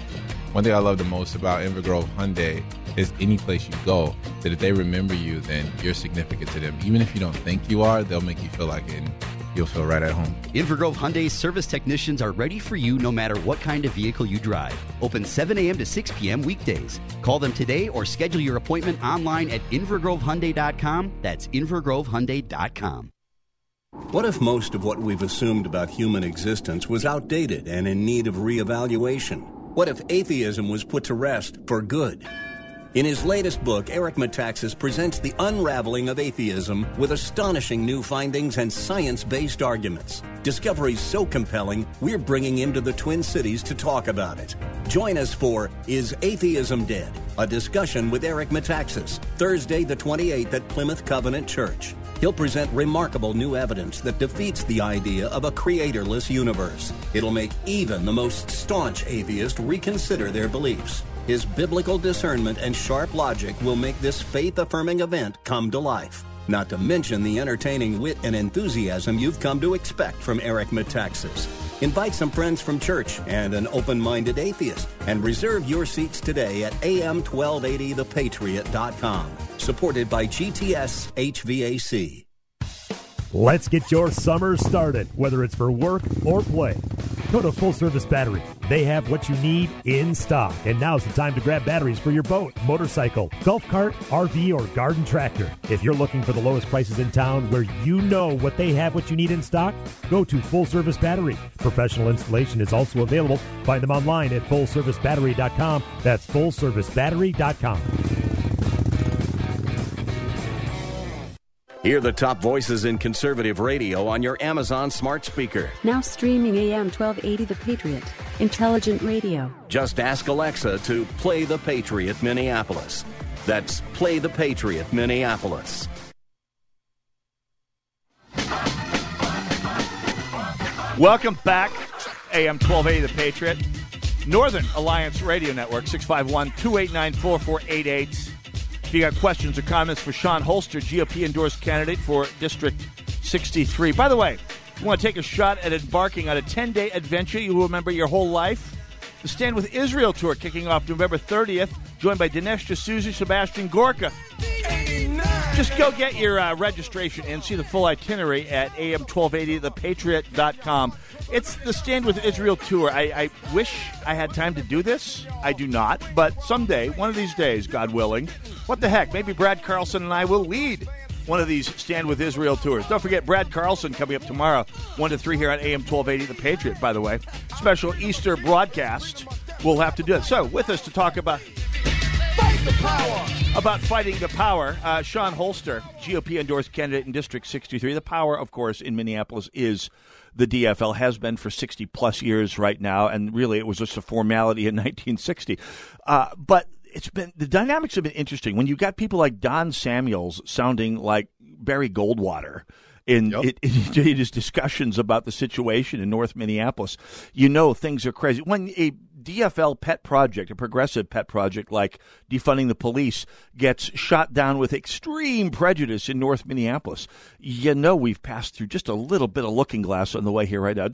One thing I love the most about Inver Grove Hyundai is any place you go, that if they remember you, then you're significant to them. Even if you don't think you are, they'll make you feel like it, and you'll feel right at home. Invergrove Hyundai service technicians are ready for you no matter what kind of vehicle you drive. Open 7 a.m. to 6 p.m. weekdays. Call them today or schedule your appointment online at invergrovehyundai.com. That's invergrovehyundai.com. What if most of what we've assumed about human existence was outdated and in need of reevaluation? What if atheism was put to rest for good? In his latest book, Eric Metaxas presents the unraveling of atheism with astonishing new findings and science based arguments. Discoveries so compelling, we're bringing him to the Twin Cities to talk about it. Join us for Is Atheism Dead? A discussion with Eric Metaxas, Thursday the 28th at Plymouth Covenant Church. He'll present remarkable new evidence that defeats the idea of a creatorless universe. It'll make even the most staunch atheist reconsider their beliefs. His biblical discernment and sharp logic will make this faith affirming event come to life. Not to mention the entertaining wit and enthusiasm you've come to expect from Eric Metaxas. Invite some friends from church and an open minded atheist and reserve your seats today at am1280thepatriot.com. Supported by GTS HVAC. Let's get your summer started, whether it's for work or play. Go to Full Service Battery. They have what you need in stock. And now's the time to grab batteries for your boat, motorcycle, golf cart, RV, or garden tractor. If you're looking for the lowest prices in town where you know what they have what you need in stock, go to Full Service Battery. Professional installation is also available. Find them online at fullservicebattery.com. That's fullservicebattery.com. Hear the top voices in conservative radio on your Amazon smart speaker. Now streaming AM 1280 The Patriot. Intelligent radio. Just ask Alexa to play the Patriot Minneapolis. That's Play the Patriot Minneapolis. Welcome back, AM 1280 The Patriot. Northern Alliance Radio Network, 651 289 4488. If you got questions or comments for Shawn Holster, GOP endorsed candidate for District 63. By the way, if you want to take a shot at embarking on a 10 day adventure you will remember your whole life? The Stand with Israel tour kicking off November 30th, joined by Dinesh D'Souza, Sebastian Gorka. Just go get your uh, registration and see the full itinerary at am1280thepatriot.com. It's the Stand with Israel tour. I, I wish I had time to do this. I do not, but someday, one of these days, God willing, what the heck? Maybe Brad Carlson and I will lead one of these Stand with Israel tours. Don't forget Brad Carlson coming up tomorrow, 1 to 3 here on AM 1280, The Patriot, by the way. Special Easter broadcast. We'll have to do it. So, with us to talk about about fighting the power, uh, Shawn Holster, GOP endorsed candidate in District 63. The power, of course, in Minneapolis is the DFL, has been for 60 plus years right now, and really it was just a formality in 1960. Uh, but it's been the dynamics have been interesting when you got people like Don Samuels sounding like Barry Goldwater. In, in, his discussions about the situation in North Minneapolis, you know things are crazy. When a DFL pet project, a progressive pet project like defunding the police, gets shot down with extreme prejudice in North Minneapolis, you know we've passed through just a little bit of looking glass on the way here right now.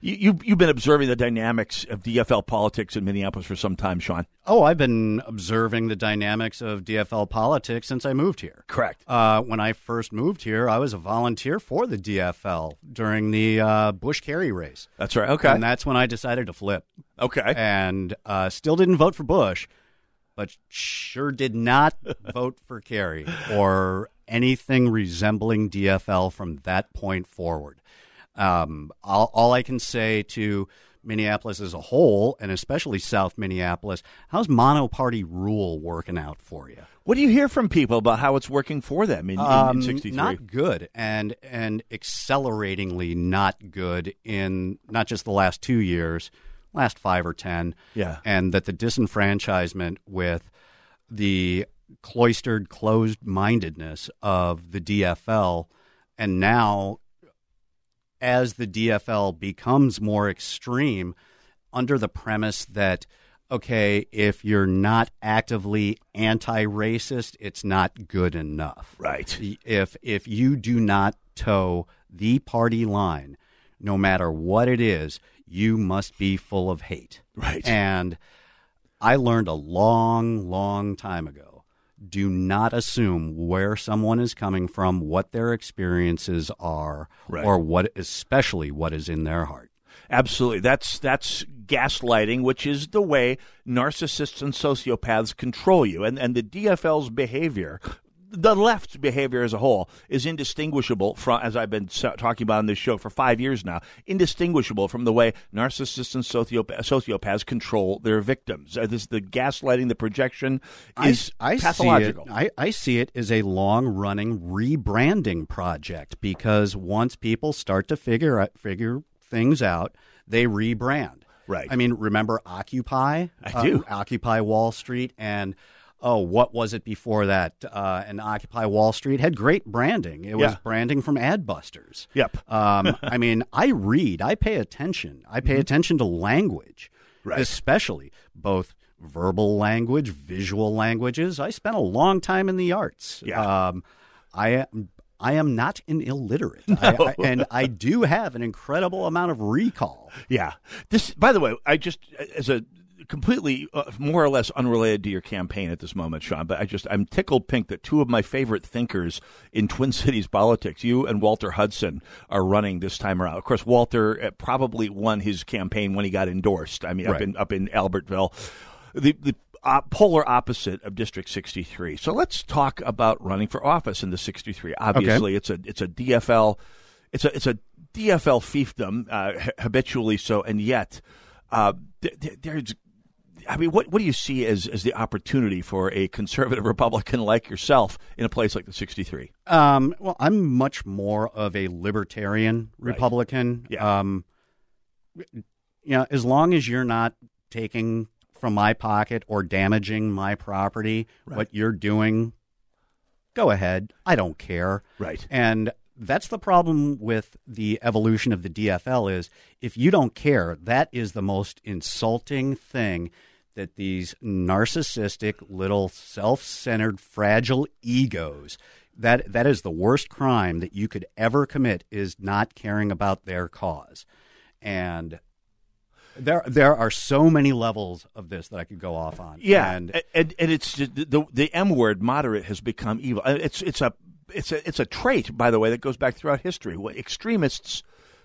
You, you've been observing the dynamics of DFL politics in Minneapolis for some time, Shawn. Oh, I've been observing the dynamics of DFL politics since I moved here. Correct. Uh, when I first moved here, I was a volunteer for the DFL during the uh, Bush Kerry race. That's right. Okay. And that's when I decided to flip. Okay. And uh, still didn't vote for Bush, but sure did not vote for Kerry or anything resembling DFL from that point forward. Um, all, all I can say to Minneapolis as a whole, and especially South Minneapolis, how's monoparty rule working out for you? What do you hear from people about how it's working for them in, Um, in 63? Not good, and and acceleratingly not good in not just the last two years, last five or ten. Yeah. and that the disenfranchisement with the cloistered, closed-mindedness of the DFL, and now as the DFL becomes more extreme, under the premise that okay, if you're not actively anti-racist, it's not good enough. Right. If if you do not toe the party line, no matter what it is, you must be full of hate. Right. And I learned a long, long time ago. Do not assume where someone is coming from, what their experiences are, Right. or what, especially what is in their heart. Absolutely. That's that's gaslighting, which is the way narcissists and sociopaths control you. And and the DFL's behavior, the left behavior as a whole, is indistinguishable from, as I've been talking about on this show for five years now, indistinguishable from the way narcissists and sociopaths, sociopaths control their victims. Uh, this the gaslighting, the projection is I, I pathological. See it, I, I see it as a long running rebranding project because once people start to figure out, figure things out, they rebrand. Right. I mean, remember Occupy? I do. Uh, Occupy Wall Street and. Oh, what was it before that? Uh, and Occupy Wall Street had great branding. It was Yeah. branding from Adbusters. Yep. Um, I mean, I read, I pay attention. I pay attention to language, Mm-hmm. Right. especially both verbal language, visual languages. I spent a long time in the arts. Yeah. Um, I am. I am not an illiterate, I, I, and I do have an incredible amount of recall. Yeah. This, by the way, I just as a completely uh, more or less unrelated to your campaign at this moment, Shawn, but I just I'm tickled pink that two of my favorite thinkers in Twin Cities politics, you and Walter Hudson, are running this time around. Of course, Walter uh, probably won his campaign when he got endorsed. I mean, up in up in Albertville, the the. Uh, polar opposite of District 63. So let's talk about running for office in the 63. Obviously, it's a it's a DFL, it's a it's a DFL fiefdom, uh, ha- habitually so, and yet uh, th- th- there's. I mean, what what do you see as as the opportunity for a conservative Republican like yourself in a place like the 63? Um, well, I'm much more of a libertarian Republican. Yeah. Um, you know, as long as you're not taking from my pocket or damaging my property, what you're doing, go ahead. I don't care. Right. And that's the problem with the evolution of the DFL is if you don't care, that is the most insulting thing that these narcissistic little self-centered fragile egos that that is the worst crime that you could ever commit is not caring about their cause. And there there are so many levels of this that I could go off on. Yeah, And and and, it's just the, the M word, moderate, has become evil. Uh, It's it's a it's a it's a trait, by the way, that goes back throughout history. What extremists'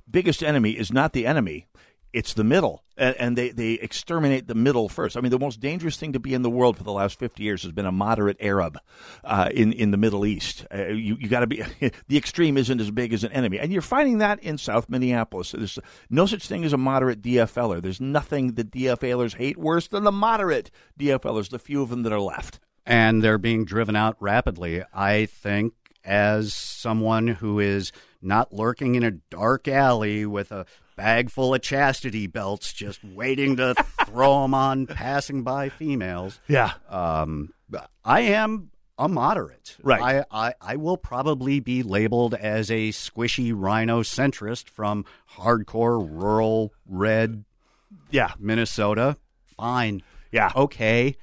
biggest enemy is not the enemy; it's the middle, and, and, they, they exterminate the middle first. I mean, the most dangerous thing to be in the world for the last fifty years has been a moderate Arab uh, in in the Middle East. Uh, you you got to be the extreme isn't as big as an enemy, and you're finding that in South Minneapolis. There's no such thing as a moderate DFLer. There's nothing that DFLers hate worse than the moderate DFLers. The few of them that are left, and they're being driven out rapidly. I think as someone who is not lurking in a dark alley with a bag full of chastity belts just waiting to throw them on passing by females. Yeah. Um, I am a moderate. Right. I, I, I will probably be labeled as a squishy rhino centrist from hardcore rural red yeah. Minnesota. Fine. Yeah. Okay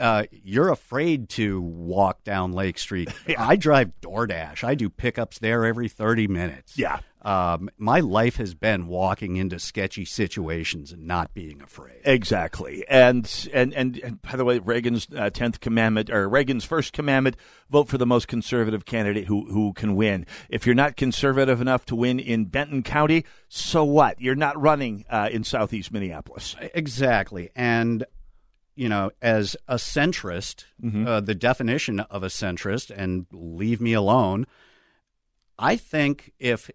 uh, you're afraid to walk down Lake Street. yeah. I drive DoorDash. I do pickups there every 30 minutes. Yeah. Um, my life has been walking into sketchy situations and not being afraid. Exactly. And and and, and by the way, Reagan's uh, tenth commandment or Reagan's first commandment: vote for the most conservative candidate who who can win. If you're not conservative enough to win in Benton County, so what? You're not running uh, in Southeast Minneapolis. Exactly. And you know, as a centrist, mm-hmm. uh, the definition of a centrist, and leave me alone. I think if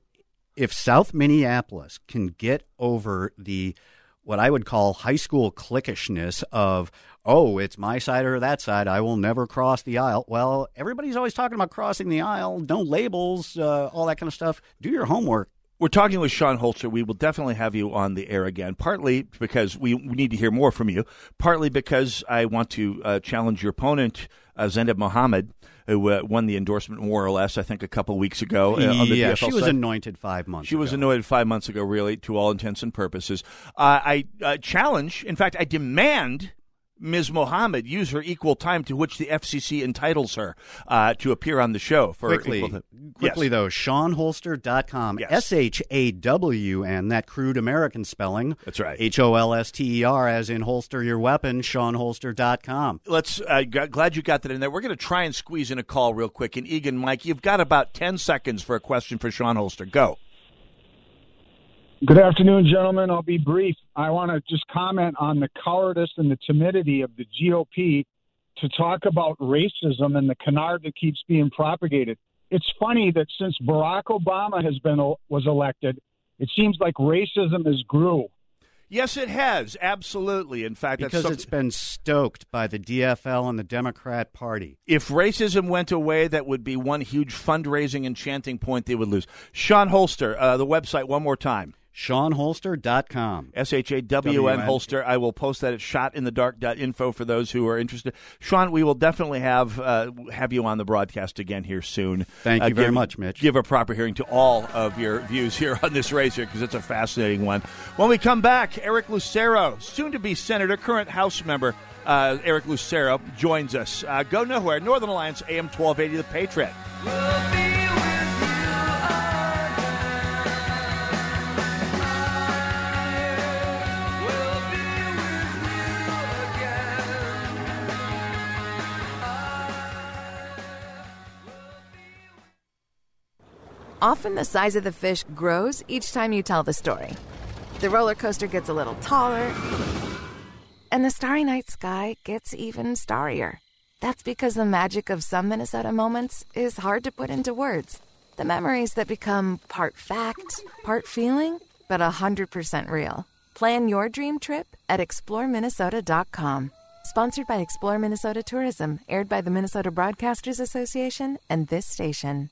if South Minneapolis can get over the what I would call high school cliquishness of oh it's my side or that side I will never cross the aisle. Well, everybody's always talking about crossing the aisle, no labels, uh, all that kind of stuff. Do your homework. We're talking with Shawn Holster. We will definitely have you on the air again, partly because we, we need to hear more from you, partly because I want to uh, challenge your opponent, uh, Zaynab Mohamed, who uh, won the endorsement more or less, I think, a couple weeks ago. Uh, yeah, she was side. anointed five months She ago. was anointed five months ago, really, to all intents and purposes. Uh, I uh, challenge, in fact, I demand Ms. Mohamed use her equal time to which the FCC entitles her uh, to appear on the show. For quickly, equal quickly yes. though, ShawnHolster.com, Yes. S H A W N, that crude American spelling. That's right. H O L S T E R, as in holster your weapon, ShawnHolster.com. Let's. Uh, g- glad you got that in there. We're going to try and squeeze in a call real quick. And Eagan, Mike, you've got about ten seconds for a question for Shawn Holster. Go. Good afternoon, gentlemen. I'll be brief. I want to just comment on the cowardice and the timidity of the GOP to talk about racism and the canard that keeps being propagated. It's funny that since Barack Obama has been was elected, it seems like racism has grew. Yes, it has absolutely. In fact, Because that's it's been stoked by the DFL and the Democrat Party. if racism went away, that would be one huge fundraising and chanting point they would lose. Shawn Holster, uh, the website one more time. ShawnHolster.com. S H A W N holster. I will post that at shotinthedark.info for those who are interested. Shawn, we will definitely have uh, have you on the broadcast again here soon. Thank you Uh, very give- much, Mitch. Give a proper hearing to all of your views here on this race here because it's a fascinating one. When we come back, Eric Lucero, soon to be senator, current House member. Uh, Eric Lucero joins us. Uh, go nowhere. Northern Alliance, AM 1280, The Patriot. Often the size of the fish grows each time you tell the story. The roller coaster gets a little taller, and the starry night sky gets even starrier. That's because the magic of some Minnesota moments is hard to put into words. The memories that become part fact, part feeling, but 100% real. Plan your dream trip at exploreminnesota.com. Sponsored by Explore Minnesota Tourism, aired by the Minnesota Broadcasters Association and this station.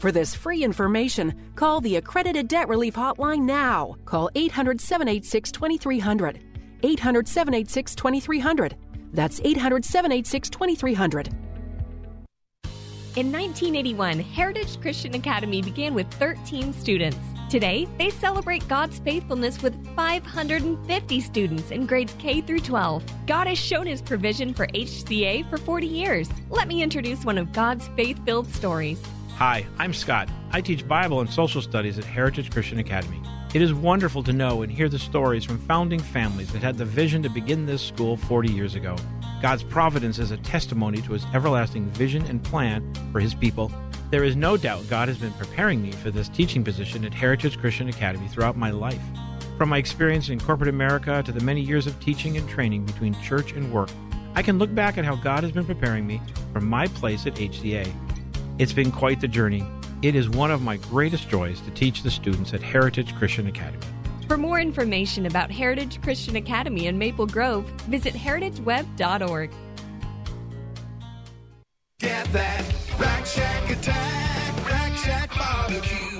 For this free information, call the Accredited Debt Relief Hotline now. Call 800 786 2300. 800 786 2300. That's 800 786 2300. In 1981, Heritage Christian Academy began with 13 students. Today, they celebrate God's faithfulness with 550 students in grades K through 12. God has shown his provision for HCA for 40 years. Let me introduce one of God's faith-filled stories. Hi, I'm Scott. I teach Bible and social studies at Heritage Christian Academy. It is wonderful to know and hear the stories from founding families that had the vision to begin this school 40 years ago. God's providence is a testimony to his everlasting vision and plan for his people. There is no doubt God has been preparing me for this teaching position at Heritage Christian Academy throughout my life. From my experience in corporate America to the many years of teaching and training between church and work, I can look back at how God has been preparing me for my place at HCA. It's been quite the journey. It is one of my greatest joys to teach the students at Heritage Christian Academy. For more information about Heritage Christian Academy in Maple Grove, visit heritageweb.org. Get that Rack Shack attack, Rack Shack barbecue.